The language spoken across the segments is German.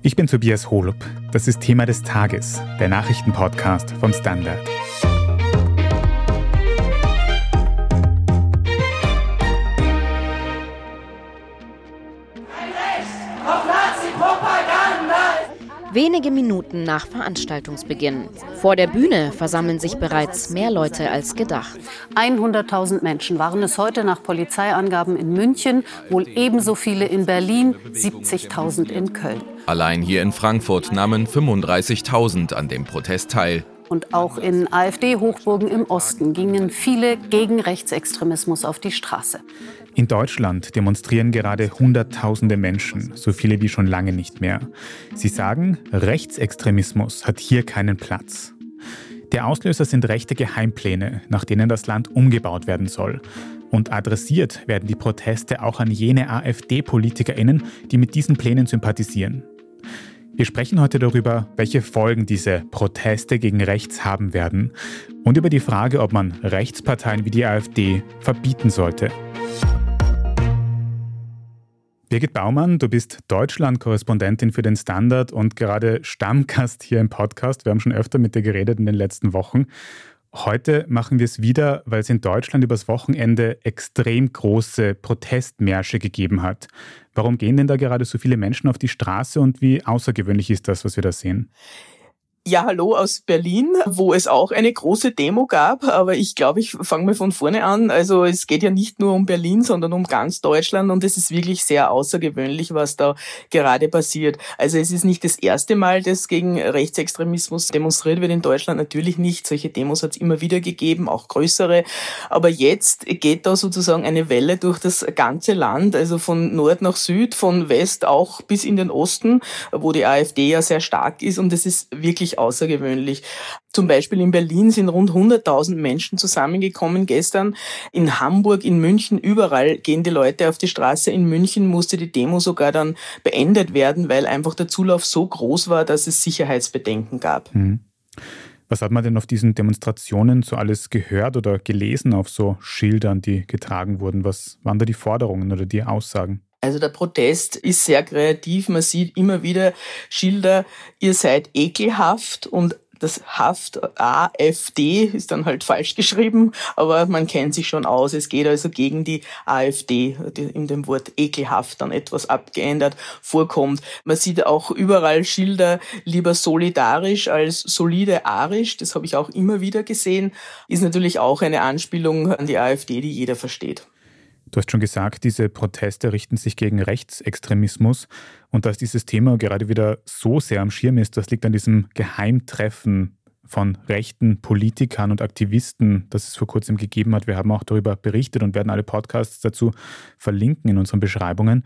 Ich bin Tobias Holub. Das ist Thema des Tages, der Nachrichtenpodcast vom Standard. Wenige Minuten nach Veranstaltungsbeginn. Vor der Bühne versammeln sich bereits mehr Leute als gedacht. 100.000 Menschen waren es heute nach Polizeiangaben in München, wohl ebenso viele in Berlin, 70.000 in Köln. Allein hier in Frankfurt nahmen 35.000 an dem Protest teil. Und auch in AfD-Hochburgen im Osten gingen viele gegen Rechtsextremismus auf die Straße. In Deutschland demonstrieren gerade Hunderttausende Menschen, so viele wie schon lange nicht mehr. Sie sagen, Rechtsextremismus hat hier keinen Platz. Der Auslöser sind rechte Geheimpläne, nach denen das Land umgebaut werden soll. Und adressiert werden die Proteste auch an jene AfD-PolitikerInnen, die mit diesen Plänen sympathisieren. Wir sprechen heute darüber, welche Folgen diese Proteste gegen rechts haben werden und über die Frage, ob man Rechtsparteien wie die AfD verbieten sollte. Birgit Baumann, du bist Deutschland-Korrespondentin für den Standard und gerade Stammgast hier im Podcast. Wir haben schon öfter mit dir geredet in den letzten Wochen. Heute machen wir es wieder, weil es in Deutschland übers Wochenende extrem große Protestmärsche gegeben hat. Warum gehen denn da gerade so viele Menschen auf die Straße und wie außergewöhnlich ist das, was wir da sehen? Ja, hallo aus Berlin, wo es auch eine große Demo gab. Aber ich glaube, ich fange mal von vorne an. Also es geht ja nicht nur um Berlin, sondern um ganz Deutschland. Und es ist wirklich sehr außergewöhnlich, was da gerade passiert. Also es ist nicht das erste Mal, dass gegen Rechtsextremismus demonstriert wird in Deutschland. Natürlich nicht. Solche Demos hat es immer wieder gegeben, auch größere. Aber jetzt geht da sozusagen eine Welle durch das ganze Land, also von Nord nach Süd, von West auch bis in den Osten, wo die AfD ja sehr stark ist. Und es ist wirklich außergewöhnlich. Zum Beispiel in Berlin sind rund 100.000 Menschen zusammengekommen gestern. In Hamburg, in München, überall gehen die Leute auf die Straße. In München musste die Demo sogar dann beendet werden, weil einfach der Zulauf so groß war, dass es Sicherheitsbedenken gab. Mhm. Was hat man denn auf diesen Demonstrationen so alles gehört oder gelesen auf so Schildern, die getragen wurden? Was waren da die Forderungen oder die Aussagen? Also der Protest ist sehr kreativ. Man sieht immer wieder Schilder, ihr seid ekelhaft und das Haft AfD ist dann halt falsch geschrieben, aber man kennt sich schon aus. Es geht also gegen die AfD, die in dem Wort ekelhaft dann etwas abgeändert vorkommt. Man sieht auch überall Schilder lieber solidarisch als solide arisch. Das habe ich auch immer wieder gesehen. Ist natürlich auch eine Anspielung an die AfD, die jeder versteht. Du hast schon gesagt, diese Proteste richten sich gegen Rechtsextremismus und dass dieses Thema gerade wieder so sehr am Schirm ist, das liegt an diesem Geheimtreffen von rechten Politikern und Aktivisten, das es vor kurzem gegeben hat. Wir haben auch darüber berichtet und werden alle Podcasts dazu verlinken in unseren Beschreibungen.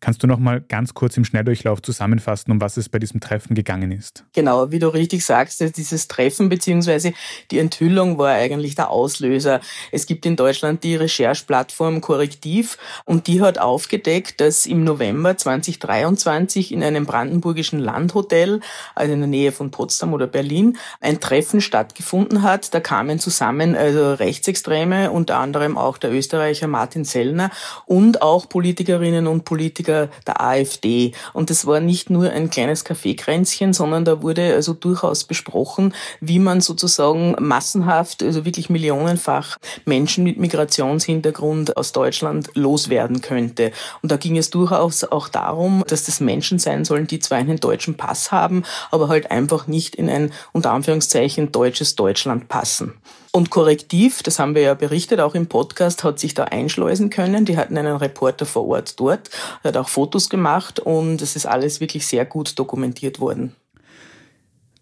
Kannst du noch mal ganz kurz im Schnelldurchlauf zusammenfassen, um was es bei diesem Treffen gegangen ist? Genau, wie du richtig sagst, dieses Treffen bzw. die Enthüllung war eigentlich der Auslöser. Es gibt in Deutschland die Rechercheplattform Korrektiv und die hat aufgedeckt, dass im November 2023 in einem brandenburgischen Landhotel, also in der Nähe von Potsdam oder Berlin, ein Treffen stattgefunden hat. Da kamen zusammen also Rechtsextreme, unter anderem auch der Österreicher Martin Sellner und auch Politikerinnen und Politiker Politiker der AfD. Und das war nicht nur ein kleines Kaffeekränzchen, sondern da wurde also durchaus besprochen, wie man sozusagen massenhaft, also wirklich millionenfach Menschen mit Migrationshintergrund aus Deutschland loswerden könnte. Und da ging es durchaus auch darum, dass das Menschen sein sollen, die zwar einen deutschen Pass haben, aber halt einfach nicht in ein unter Anführungszeichen deutsches Deutschland passen. Und Korrektiv, das haben wir ja berichtet, auch im Podcast, hat sich da einschleusen können. Die hatten einen Reporter vor Ort dort, hat auch Fotos gemacht und es ist alles wirklich sehr gut dokumentiert worden.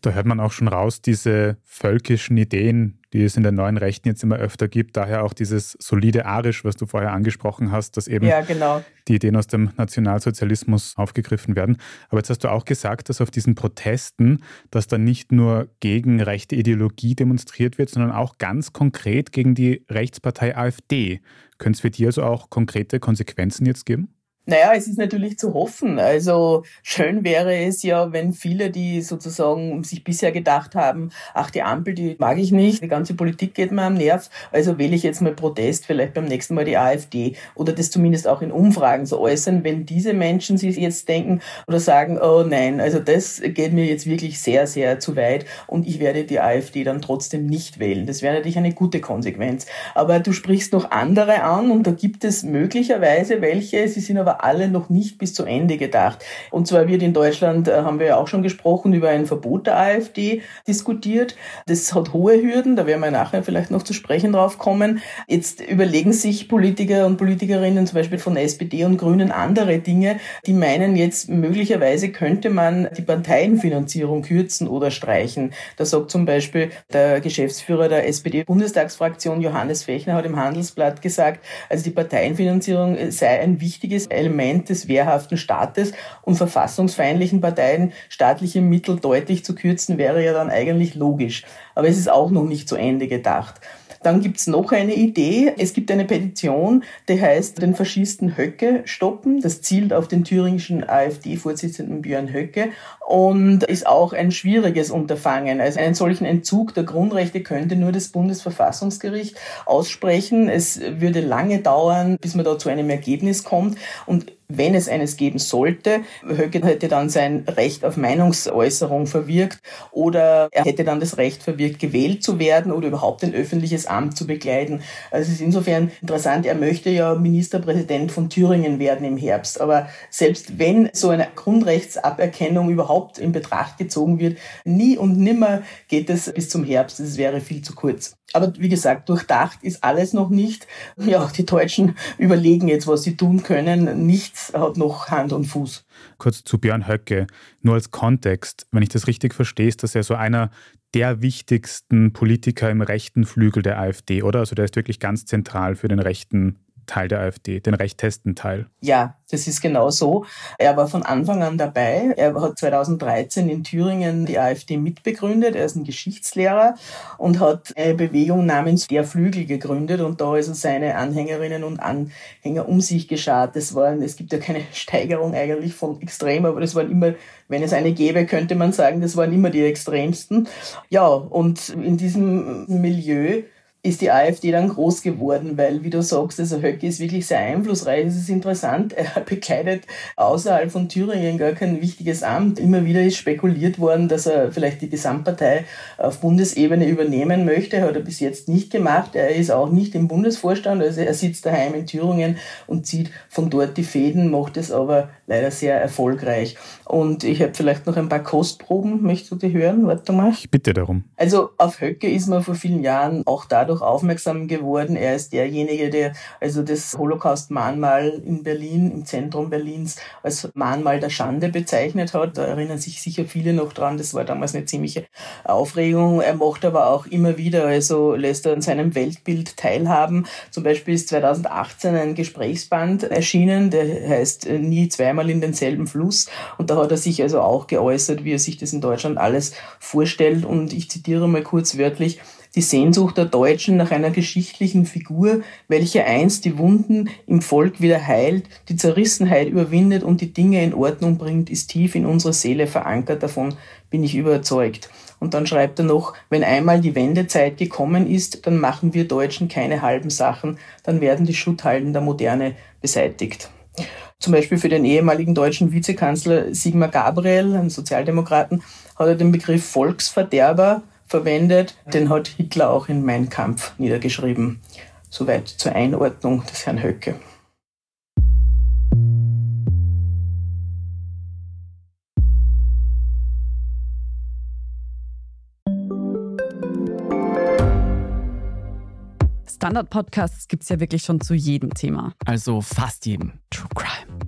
Da hört man auch schon raus, diese völkischen Ideen, die es in den neuen Rechten jetzt immer öfter gibt. Daher auch dieses solide Arisch, was du vorher angesprochen hast, dass eben ja, genau. die Ideen aus dem Nationalsozialismus aufgegriffen werden. Aber jetzt hast du auch gesagt, dass auf diesen Protesten, dass da nicht nur gegen rechte Ideologie demonstriert wird, sondern auch ganz konkret gegen die Rechtspartei AfD. Könnte es für dich also auch konkrete Konsequenzen jetzt geben? Naja, es ist natürlich zu hoffen. Also schön wäre es ja, wenn viele, die sozusagen sich bisher gedacht haben, ach, die Ampel, die mag ich nicht, die ganze Politik geht mir am Nerv, also wähle ich jetzt mal Protest, vielleicht beim nächsten Mal die AfD oder das zumindest auch in Umfragen so äußern, wenn diese Menschen sich jetzt denken oder sagen, oh nein, also das geht mir jetzt wirklich sehr, sehr zu weit und ich werde die AfD dann trotzdem nicht wählen. Das wäre natürlich eine gute Konsequenz. Aber du sprichst noch andere an und da gibt es möglicherweise welche, sie sind aber alle noch nicht bis zu Ende gedacht. Und zwar wird in Deutschland, äh, haben wir ja auch schon gesprochen, über ein Verbot der AfD diskutiert. Das hat hohe Hürden, da werden wir nachher vielleicht noch zu sprechen drauf kommen. Jetzt überlegen sich Politiker und Politikerinnen zum Beispiel von SPD und Grünen andere Dinge, die meinen jetzt möglicherweise könnte man die Parteienfinanzierung kürzen oder streichen. Da sagt zum Beispiel der Geschäftsführer der SPD-Bundestagsfraktion Johannes Fechner hat im Handelsblatt gesagt, also die Parteienfinanzierung sei ein wichtiges Element des wehrhaften Staates und verfassungsfeindlichen Parteien staatliche Mittel deutlich zu kürzen, wäre ja dann eigentlich logisch. Aber es ist auch noch nicht zu Ende gedacht. Dann gibt's noch eine Idee. Es gibt eine Petition, die heißt den Faschisten Höcke stoppen. Das zielt auf den thüringischen AfD-Vorsitzenden Björn Höcke und ist auch ein schwieriges Unterfangen. Also einen solchen Entzug der Grundrechte könnte nur das Bundesverfassungsgericht aussprechen. Es würde lange dauern, bis man da zu einem Ergebnis kommt. Und wenn es eines geben sollte, Höcke hätte dann sein Recht auf Meinungsäußerung verwirkt oder er hätte dann das Recht verwirkt, gewählt zu werden oder überhaupt ein öffentliches Amt zu begleiten. Also es ist insofern interessant, er möchte ja Ministerpräsident von Thüringen werden im Herbst. Aber selbst wenn so eine Grundrechtsaberkennung überhaupt in Betracht gezogen wird, nie und nimmer geht es bis zum Herbst. Das wäre viel zu kurz. Aber wie gesagt, durchdacht ist alles noch nicht. Ja, die Deutschen überlegen jetzt, was sie tun können. Nichts hat noch Hand und Fuß. Kurz zu Björn Höcke. Nur als Kontext, wenn ich das richtig verstehe, ist das ja so einer der wichtigsten Politiker im rechten Flügel der AfD, oder? Also der ist wirklich ganz zentral für den rechten Teil der AfD, den rechtesten Teil. Ja, das ist genau so. Er war von Anfang an dabei. Er hat 2013 in Thüringen die AfD mitbegründet. Er ist ein Geschichtslehrer und hat eine Bewegung namens Der Flügel gegründet und da ist er seine Anhängerinnen und Anhänger um sich geschart. Das waren, es gibt ja keine Steigerung eigentlich von extrem, aber das waren immer, wenn es eine gäbe, könnte man sagen, das waren immer die extremsten. Ja, und in diesem Milieu ist die AfD dann groß geworden, weil, wie du sagst, also Höcke ist wirklich sehr einflussreich. Es ist interessant, er bekleidet außerhalb von Thüringen gar kein wichtiges Amt. Immer wieder ist spekuliert worden, dass er vielleicht die Gesamtpartei auf Bundesebene übernehmen möchte. Hat er bis jetzt nicht gemacht. Er ist auch nicht im Bundesvorstand, also er sitzt daheim in Thüringen und zieht von dort die Fäden, macht es aber leider sehr erfolgreich. Und ich habe vielleicht noch ein paar Kostproben, möchtest du die hören? Warte mal. Ich bitte darum. Also auf Höcke ist man vor vielen Jahren auch dadurch aufmerksam geworden. Er ist derjenige, der also das Holocaust-Mahnmal in Berlin, im Zentrum Berlins, als Mahnmal der Schande bezeichnet hat. Da erinnern sich sicher viele noch dran. Das war damals eine ziemliche Aufregung. Er macht aber auch immer wieder, also lässt er an seinem Weltbild teilhaben. Zum Beispiel ist 2018 ein Gesprächsband erschienen, der heißt Nie zweimal in denselben Fluss. Und da hat er sich also auch geäußert, wie er sich das in Deutschland alles vorstellt. Und ich zitiere mal kurz wörtlich, die Sehnsucht der Deutschen nach einer geschichtlichen Figur, welche einst die Wunden im Volk wieder heilt, die Zerrissenheit überwindet und die Dinge in Ordnung bringt, ist tief in unserer Seele verankert. Davon bin ich überzeugt. Und dann schreibt er noch, wenn einmal die Wendezeit gekommen ist, dann machen wir Deutschen keine halben Sachen, dann werden die Schutthalden der Moderne beseitigt. Zum Beispiel für den ehemaligen deutschen Vizekanzler Sigmar Gabriel, einen Sozialdemokraten, hat er den Begriff Volksverderber verwendet. Den hat Hitler auch in Mein Kampf niedergeschrieben. Soweit zur Einordnung des Herrn Höcke. Standard-Podcasts gibt es ja wirklich schon zu jedem Thema. Also fast jedem. True Crime.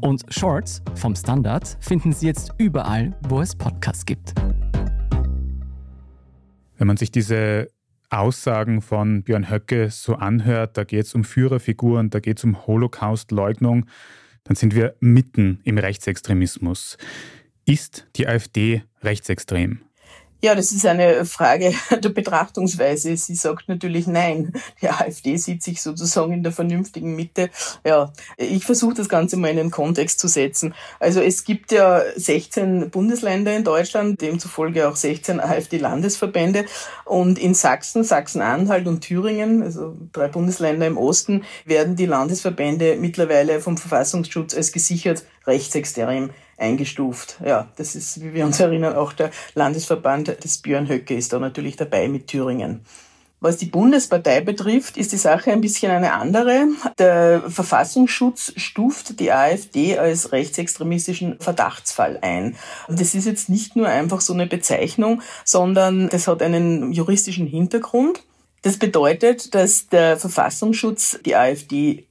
Und Shorts vom Standard finden Sie jetzt überall, wo es Podcasts gibt. Wenn man sich diese Aussagen von Björn Höcke so anhört, da geht es um Führerfiguren, da geht es um Holocaust-Leugnung, dann sind wir mitten im Rechtsextremismus. Ist die AfD rechtsextrem? Ja, das ist eine Frage der Betrachtungsweise. Sie sagt natürlich nein. Die AfD sieht sich sozusagen in der vernünftigen Mitte. Ja, ich versuche das Ganze mal in den Kontext zu setzen. Also es gibt ja 16 Bundesländer in Deutschland, demzufolge auch 16 AfD-Landesverbände. Und in Sachsen, Sachsen-Anhalt und Thüringen, also drei Bundesländer im Osten, werden die Landesverbände mittlerweile vom Verfassungsschutz als gesichert rechtsextrem eingestuft. Ja, das ist, wie wir uns erinnern, auch der Landesverband des Björn Höcke ist da natürlich dabei mit Thüringen. Was die Bundespartei betrifft, ist die Sache ein bisschen eine andere. Der Verfassungsschutz stuft die AfD als rechtsextremistischen Verdachtsfall ein. Das ist jetzt nicht nur einfach so eine Bezeichnung, sondern das hat einen juristischen Hintergrund. Das bedeutet, dass der Verfassungsschutz die AfD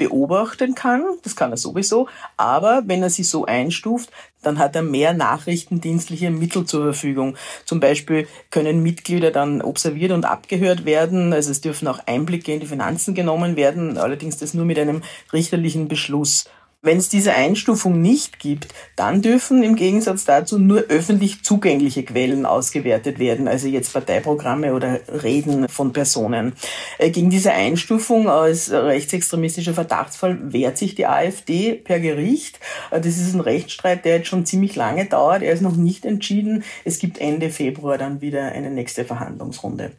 beobachten kann, das kann er sowieso, aber wenn er sie so einstuft, dann hat er mehr nachrichtendienstliche Mittel zur Verfügung. Zum Beispiel können Mitglieder dann observiert und abgehört werden, also es dürfen auch Einblicke in die Finanzen genommen werden, allerdings das nur mit einem richterlichen Beschluss. Wenn es diese Einstufung nicht gibt, dann dürfen im Gegensatz dazu nur öffentlich zugängliche Quellen ausgewertet werden, also jetzt Parteiprogramme oder Reden von Personen. Äh, gegen diese Einstufung als rechtsextremistischer Verdachtsfall wehrt sich die AfD per Gericht. Äh, das ist ein Rechtsstreit, der jetzt schon ziemlich lange dauert. Er ist noch nicht entschieden. Es gibt Ende Februar dann wieder eine nächste Verhandlungsrunde.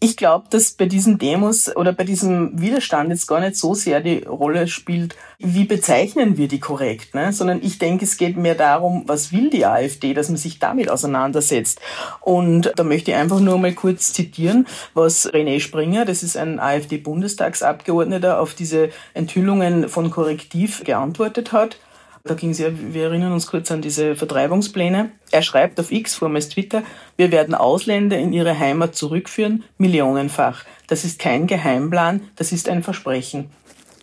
Ich glaube, dass bei diesen Demos oder bei diesem Widerstand jetzt gar nicht so sehr die Rolle spielt, wie bezeichnen wir die korrekt, ne? sondern ich denke, es geht mehr darum, was will die AfD, dass man sich damit auseinandersetzt. Und da möchte ich einfach nur mal kurz zitieren, was René Springer, das ist ein AfD-Bundestagsabgeordneter, auf diese Enthüllungen von Korrektiv geantwortet hat. Da ging es ja, wir erinnern uns kurz an diese Vertreibungspläne. Er schreibt auf X, vormals Twitter, wir werden Ausländer in ihre Heimat zurückführen, millionenfach. Das ist kein Geheimplan, das ist ein Versprechen.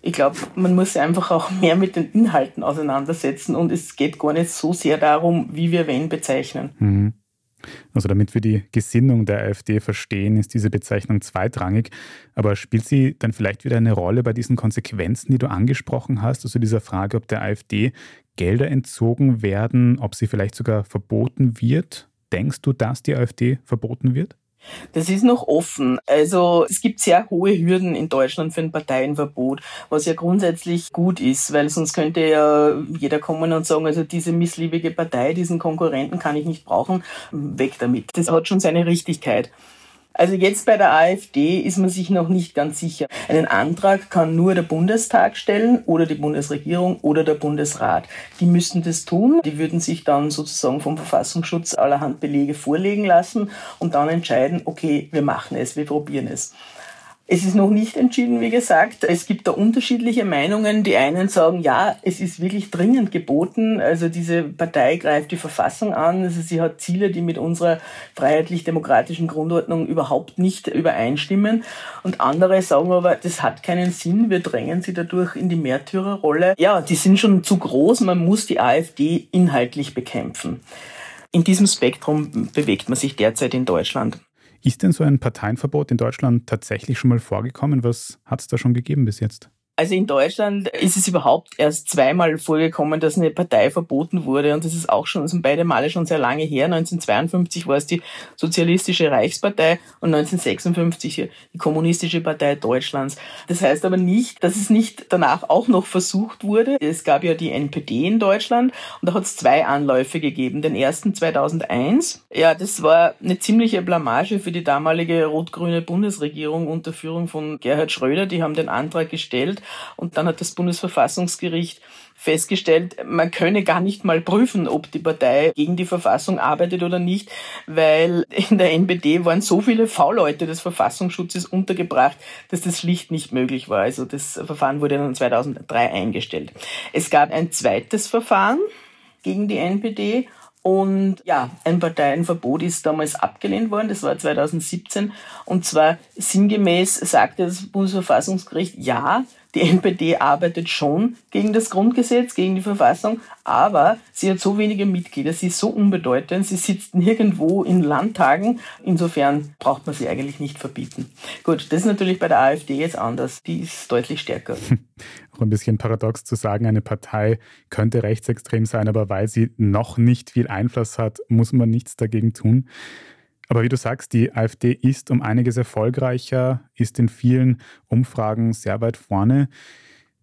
Ich glaube, man muss einfach auch mehr mit den Inhalten auseinandersetzen und es geht gar nicht so sehr darum, wie wir wen bezeichnen. Mhm. Also damit wir die Gesinnung der AfD verstehen, ist diese Bezeichnung zweitrangig. Aber spielt sie dann vielleicht wieder eine Rolle bei diesen Konsequenzen, die du angesprochen hast? Also dieser Frage, ob der AfD Gelder entzogen werden, ob sie vielleicht sogar verboten wird? Denkst du, dass die AfD verboten wird? Das ist noch offen. Also es gibt sehr hohe Hürden in Deutschland für ein Parteienverbot, was ja grundsätzlich gut ist, weil sonst könnte ja jeder kommen und sagen, also diese missliebige Partei, diesen Konkurrenten kann ich nicht brauchen, weg damit. Das hat schon seine Richtigkeit. Also jetzt bei der AfD ist man sich noch nicht ganz sicher. Einen Antrag kann nur der Bundestag stellen oder die Bundesregierung oder der Bundesrat. Die müssten das tun. Die würden sich dann sozusagen vom Verfassungsschutz allerhand Belege vorlegen lassen und dann entscheiden, okay, wir machen es, wir probieren es. Es ist noch nicht entschieden, wie gesagt. Es gibt da unterschiedliche Meinungen. Die einen sagen, ja, es ist wirklich dringend geboten. Also diese Partei greift die Verfassung an. Also sie hat Ziele, die mit unserer freiheitlich-demokratischen Grundordnung überhaupt nicht übereinstimmen. Und andere sagen aber, das hat keinen Sinn. Wir drängen sie dadurch in die Märtyrerrolle. Ja, die sind schon zu groß. Man muss die AfD inhaltlich bekämpfen. In diesem Spektrum bewegt man sich derzeit in Deutschland. Ist denn so ein Parteienverbot in Deutschland tatsächlich schon mal vorgekommen? Was hat es da schon gegeben bis jetzt? Also in Deutschland ist es überhaupt erst zweimal vorgekommen, dass eine Partei verboten wurde. Und das ist auch schon, sind beide Male schon sehr lange her. 1952 war es die Sozialistische Reichspartei und 1956 die Kommunistische Partei Deutschlands. Das heißt aber nicht, dass es nicht danach auch noch versucht wurde. Es gab ja die NPD in Deutschland und da hat es zwei Anläufe gegeben. Den ersten 2001. Ja, das war eine ziemliche Blamage für die damalige rot-grüne Bundesregierung unter Führung von Gerhard Schröder. Die haben den Antrag gestellt und dann hat das Bundesverfassungsgericht festgestellt, man könne gar nicht mal prüfen, ob die Partei gegen die Verfassung arbeitet oder nicht, weil in der NPD waren so viele V-Leute des Verfassungsschutzes untergebracht, dass das schlicht nicht möglich war. Also das Verfahren wurde dann 2003 eingestellt. Es gab ein zweites Verfahren gegen die NPD und ja, ein Parteienverbot ist damals abgelehnt worden, das war 2017. Und zwar sinngemäß sagte das Bundesverfassungsgericht, ja, die NPD arbeitet schon gegen das Grundgesetz, gegen die Verfassung, aber sie hat so wenige Mitglieder, sie ist so unbedeutend, sie sitzt nirgendwo in Landtagen. Insofern braucht man sie eigentlich nicht verbieten. Gut, das ist natürlich bei der AfD jetzt anders. Die ist deutlich stärker. Auch ein bisschen paradox zu sagen, eine Partei könnte rechtsextrem sein, aber weil sie noch nicht viel Einfluss hat, muss man nichts dagegen tun. Aber wie du sagst, die AfD ist um einiges erfolgreicher, ist in vielen Umfragen sehr weit vorne.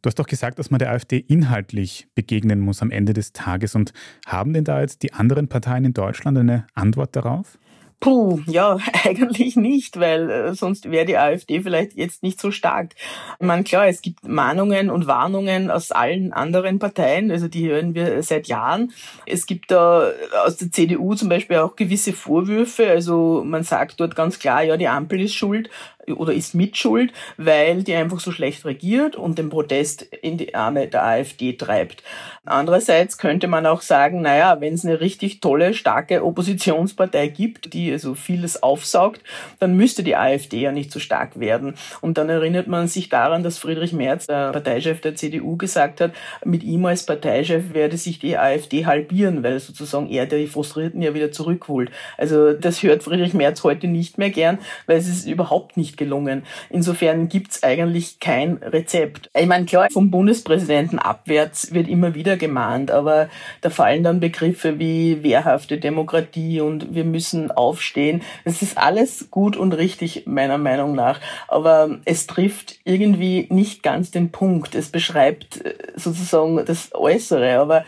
Du hast doch gesagt, dass man der AfD inhaltlich begegnen muss am Ende des Tages. Und haben denn da jetzt die anderen Parteien in Deutschland eine Antwort darauf? Puh, ja, eigentlich nicht, weil äh, sonst wäre die AfD vielleicht jetzt nicht so stark. Ich meine, klar, es gibt Mahnungen und Warnungen aus allen anderen Parteien, also die hören wir seit Jahren. Es gibt da aus der CDU zum Beispiel auch gewisse Vorwürfe, also man sagt dort ganz klar, ja, die Ampel ist schuld, oder ist mitschuld, weil die einfach so schlecht regiert und den Protest in die Arme der AfD treibt. Andererseits könnte man auch sagen, naja, wenn es eine richtig tolle, starke Oppositionspartei gibt, die also vieles aufsaugt, dann müsste die AfD ja nicht so stark werden. Und dann erinnert man sich daran, dass Friedrich Merz, der Parteichef der CDU, gesagt hat, mit ihm als Parteichef werde sich die AfD halbieren, weil sozusagen er die Frustrierten ja wieder zurückholt. Also das hört Friedrich Merz heute nicht mehr gern, weil es ist überhaupt nicht gelungen. Insofern gibt's eigentlich kein Rezept. Ich meine, klar, vom Bundespräsidenten abwärts wird immer wieder gemahnt, aber da fallen dann Begriffe wie wehrhafte Demokratie und wir müssen aufstehen. Das ist alles gut und richtig, meiner Meinung nach. Aber es trifft irgendwie nicht ganz den Punkt. Es beschreibt äh, sozusagen das Äußere, aber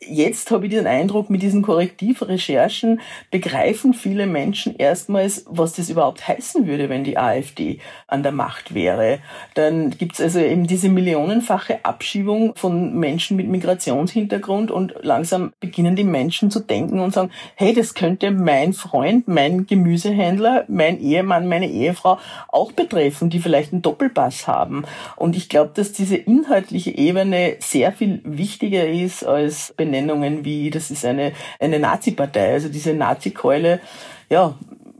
jetzt habe ich den Eindruck, mit diesen Korrektivrecherchen begreifen viele Menschen erstmals, was das überhaupt heißen würde, wenn die AfD an der Macht wäre. Dann gibt es also eben diese millionenfache Abschiebung von Menschen mit Migrationshintergrund und langsam beginnen die Menschen zu denken und sagen, hey, das könnte mein Freund, mein Gemüsehändler, mein Ehemann, meine Ehefrau auch betreffen, die vielleicht einen Doppelpass haben. Und ich glaube, dass diese inhaltliche Ebene sehr viel wichtiger ist als Benennungen wie, das ist eine, eine Nazi-Partei. Also diese Nazi-Keule, ja,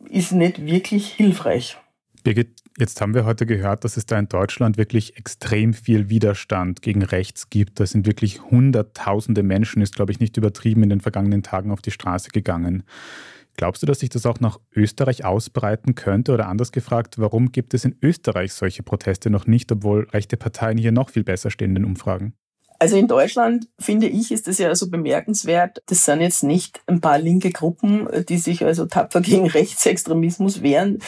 ist nicht wirklich hilfreich. Birgit, jetzt haben wir heute gehört, dass es da in Deutschland wirklich extrem viel Widerstand gegen rechts gibt. Da sind wirklich Hunderttausende Menschen, ist glaube ich nicht übertrieben, in den vergangenen Tagen auf die Straße gegangen. Glaubst du, dass sich das auch nach Österreich ausbreiten könnte? Oder anders gefragt, warum gibt es in Österreich solche Proteste noch nicht, obwohl rechte Parteien hier noch viel besser stehen in den Umfragen? Also in Deutschland, finde ich, ist das ja so bemerkenswert. Das sind jetzt nicht ein paar linke Gruppen, die sich also tapfer gegen Rechtsextremismus wehren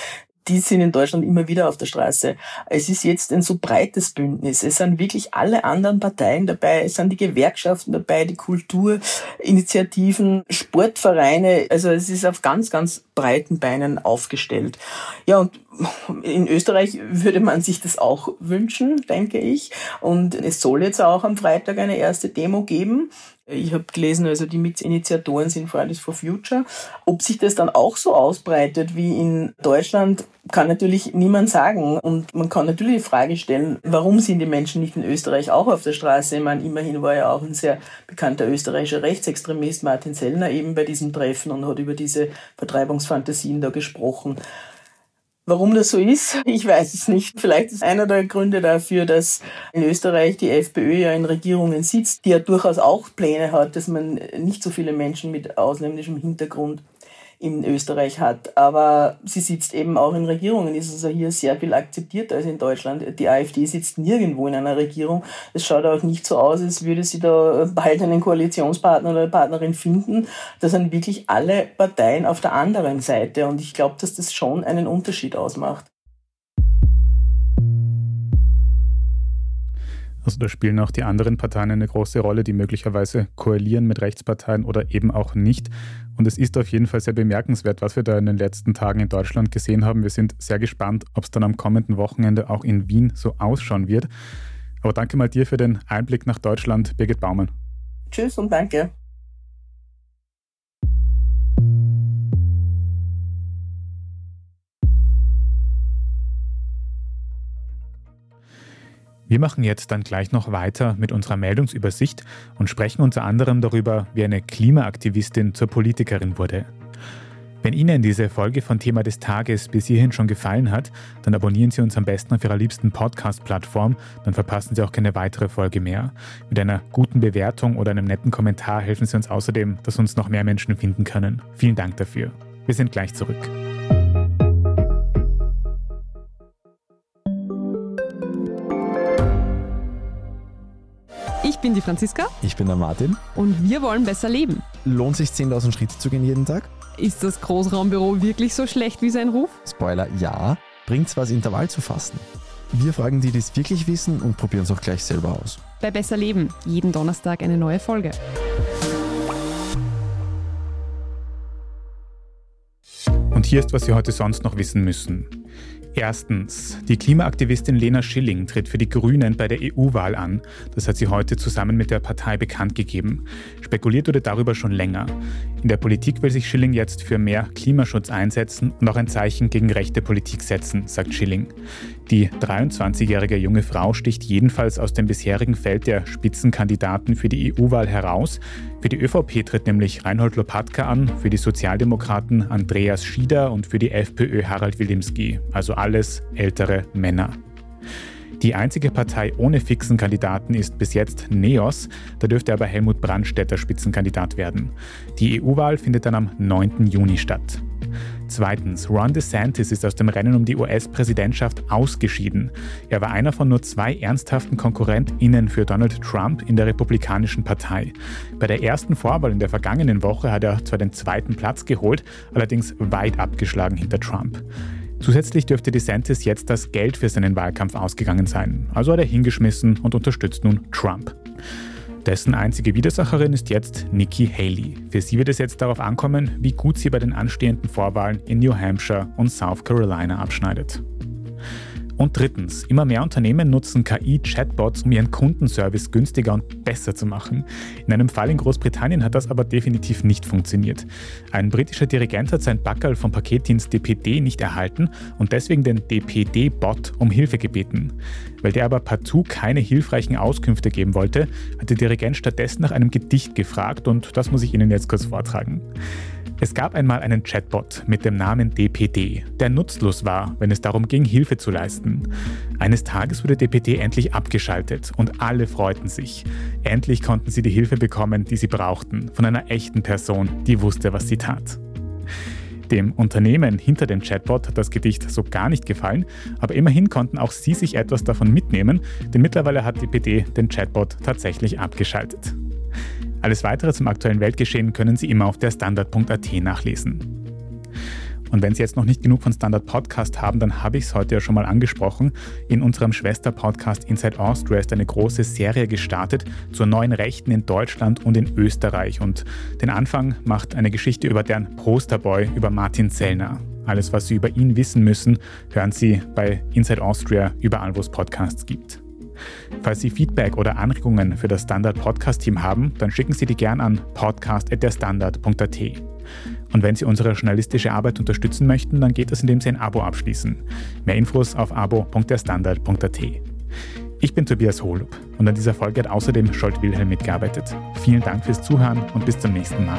die sind in Deutschland immer wieder auf der Straße. Es ist jetzt ein so breites Bündnis. Es sind wirklich alle anderen Parteien dabei. Es sind die Gewerkschaften dabei, die Kulturinitiativen, Sportvereine. Also es ist auf ganz, ganz breiten Beinen aufgestellt. Ja, und in Österreich würde man sich das auch wünschen, denke ich. Und es soll jetzt auch am Freitag eine erste Demo geben. Ich habe gelesen, also die Mitinitiatoren sind Fridays for Future. Ob sich das dann auch so ausbreitet wie in Deutschland, kann natürlich niemand sagen. Und man kann natürlich die Frage stellen, warum sind die Menschen nicht in Österreich auch auf der Straße? Ich meine, immerhin war ja auch ein sehr bekannter österreichischer Rechtsextremist, Martin Sellner, eben bei diesem Treffen und hat über diese Vertreibungsfantasien da gesprochen. Warum das so ist, ich weiß es nicht. Vielleicht ist einer der Gründe dafür, dass in Österreich die FPÖ ja in Regierungen sitzt, die ja durchaus auch Pläne hat, dass man nicht so viele Menschen mit ausländischem Hintergrund in Österreich hat. Aber sie sitzt eben auch in Regierungen, ist also hier sehr viel akzeptierter als in Deutschland. Die AfD sitzt nirgendwo in einer Regierung. Es schaut auch nicht so aus, als würde sie da bald einen Koalitionspartner oder eine Partnerin finden. Das sind wirklich alle Parteien auf der anderen Seite. Und ich glaube, dass das schon einen Unterschied ausmacht. Also da spielen auch die anderen Parteien eine große Rolle, die möglicherweise koalieren mit Rechtsparteien oder eben auch nicht. Und es ist auf jeden Fall sehr bemerkenswert, was wir da in den letzten Tagen in Deutschland gesehen haben. Wir sind sehr gespannt, ob es dann am kommenden Wochenende auch in Wien so ausschauen wird. Aber danke mal dir für den Einblick nach Deutschland, Birgit Baumann. Tschüss und danke. Wir machen jetzt dann gleich noch weiter mit unserer Meldungsübersicht und sprechen unter anderem darüber, wie eine Klimaaktivistin zur Politikerin wurde. Wenn Ihnen diese Folge von Thema des Tages bis hierhin schon gefallen hat, dann abonnieren Sie uns am besten auf Ihrer liebsten Podcast-Plattform, dann verpassen Sie auch keine weitere Folge mehr. Mit einer guten Bewertung oder einem netten Kommentar helfen Sie uns außerdem, dass uns noch mehr Menschen finden können. Vielen Dank dafür. Wir sind gleich zurück. Ich bin die Franziska Ich bin der Martin. und wir wollen besser leben. Lohnt sich 10.000 Schritte zu gehen jeden Tag? Ist das Großraumbüro wirklich so schlecht wie sein Ruf? Spoiler, ja. Bringt's was, Intervall zu fassen? Wir fragen die, die es wirklich wissen und probieren es auch gleich selber aus. Bei Besser Leben, jeden Donnerstag eine neue Folge. Und hier ist, was Sie heute sonst noch wissen müssen. Erstens, die Klimaaktivistin Lena Schilling tritt für die Grünen bei der EU-Wahl an. Das hat sie heute zusammen mit der Partei bekannt gegeben. Spekuliert wurde darüber schon länger. In der Politik will sich Schilling jetzt für mehr Klimaschutz einsetzen und auch ein Zeichen gegen rechte Politik setzen, sagt Schilling. Die 23-jährige junge Frau sticht jedenfalls aus dem bisherigen Feld der Spitzenkandidaten für die EU-Wahl heraus. Für die ÖVP tritt nämlich Reinhold Lopatka an, für die Sozialdemokraten Andreas Schieder und für die FPÖ Harald Wilimski, also alles ältere Männer. Die einzige Partei ohne fixen Kandidaten ist bis jetzt NEOS, da dürfte aber Helmut Brandstätter Spitzenkandidat werden. Die EU-Wahl findet dann am 9. Juni statt. Zweitens, Ron DeSantis ist aus dem Rennen um die US-Präsidentschaft ausgeschieden. Er war einer von nur zwei ernsthaften KonkurrentInnen für Donald Trump in der Republikanischen Partei. Bei der ersten Vorwahl in der vergangenen Woche hat er zwar den zweiten Platz geholt, allerdings weit abgeschlagen hinter Trump. Zusätzlich dürfte DeSantis jetzt das Geld für seinen Wahlkampf ausgegangen sein. Also hat er hingeschmissen und unterstützt nun Trump. Dessen einzige Widersacherin ist jetzt Nikki Haley. Für sie wird es jetzt darauf ankommen, wie gut sie bei den anstehenden Vorwahlen in New Hampshire und South Carolina abschneidet. Und drittens, immer mehr Unternehmen nutzen KI-Chatbots, um ihren Kundenservice günstiger und besser zu machen. In einem Fall in Großbritannien hat das aber definitiv nicht funktioniert. Ein britischer Dirigent hat sein Backerl vom Paketdienst DPD nicht erhalten und deswegen den DPD-Bot um Hilfe gebeten. Weil der aber partout keine hilfreichen Auskünfte geben wollte, hat der Dirigent stattdessen nach einem Gedicht gefragt und das muss ich Ihnen jetzt kurz vortragen. Es gab einmal einen Chatbot mit dem Namen DPD, der nutzlos war, wenn es darum ging, Hilfe zu leisten. Eines Tages wurde DPD endlich abgeschaltet und alle freuten sich. Endlich konnten sie die Hilfe bekommen, die sie brauchten, von einer echten Person, die wusste, was sie tat. Dem Unternehmen hinter dem Chatbot hat das Gedicht so gar nicht gefallen, aber immerhin konnten auch sie sich etwas davon mitnehmen, denn mittlerweile hat DPD den Chatbot tatsächlich abgeschaltet. Alles weitere zum aktuellen Weltgeschehen können Sie immer auf der Standard.at nachlesen. Und wenn Sie jetzt noch nicht genug von Standard Podcast haben, dann habe ich es heute ja schon mal angesprochen. In unserem Schwester-Podcast Inside Austria ist eine große Serie gestartet zur neuen Rechten in Deutschland und in Österreich. Und den Anfang macht eine Geschichte über deren Posterboy, über Martin Zellner. Alles, was Sie über ihn wissen müssen, hören Sie bei Inside Austria überall, wo es Podcasts gibt. Falls Sie Feedback oder Anregungen für das Standard Podcast Team haben, dann schicken Sie die gern an podcast.derstandard.at. Und wenn Sie unsere journalistische Arbeit unterstützen möchten, dann geht das, indem Sie ein Abo abschließen. Mehr Infos auf abo.derstandard.at. Ich bin Tobias Holub und an dieser Folge hat außerdem Scholt Wilhelm mitgearbeitet. Vielen Dank fürs Zuhören und bis zum nächsten Mal.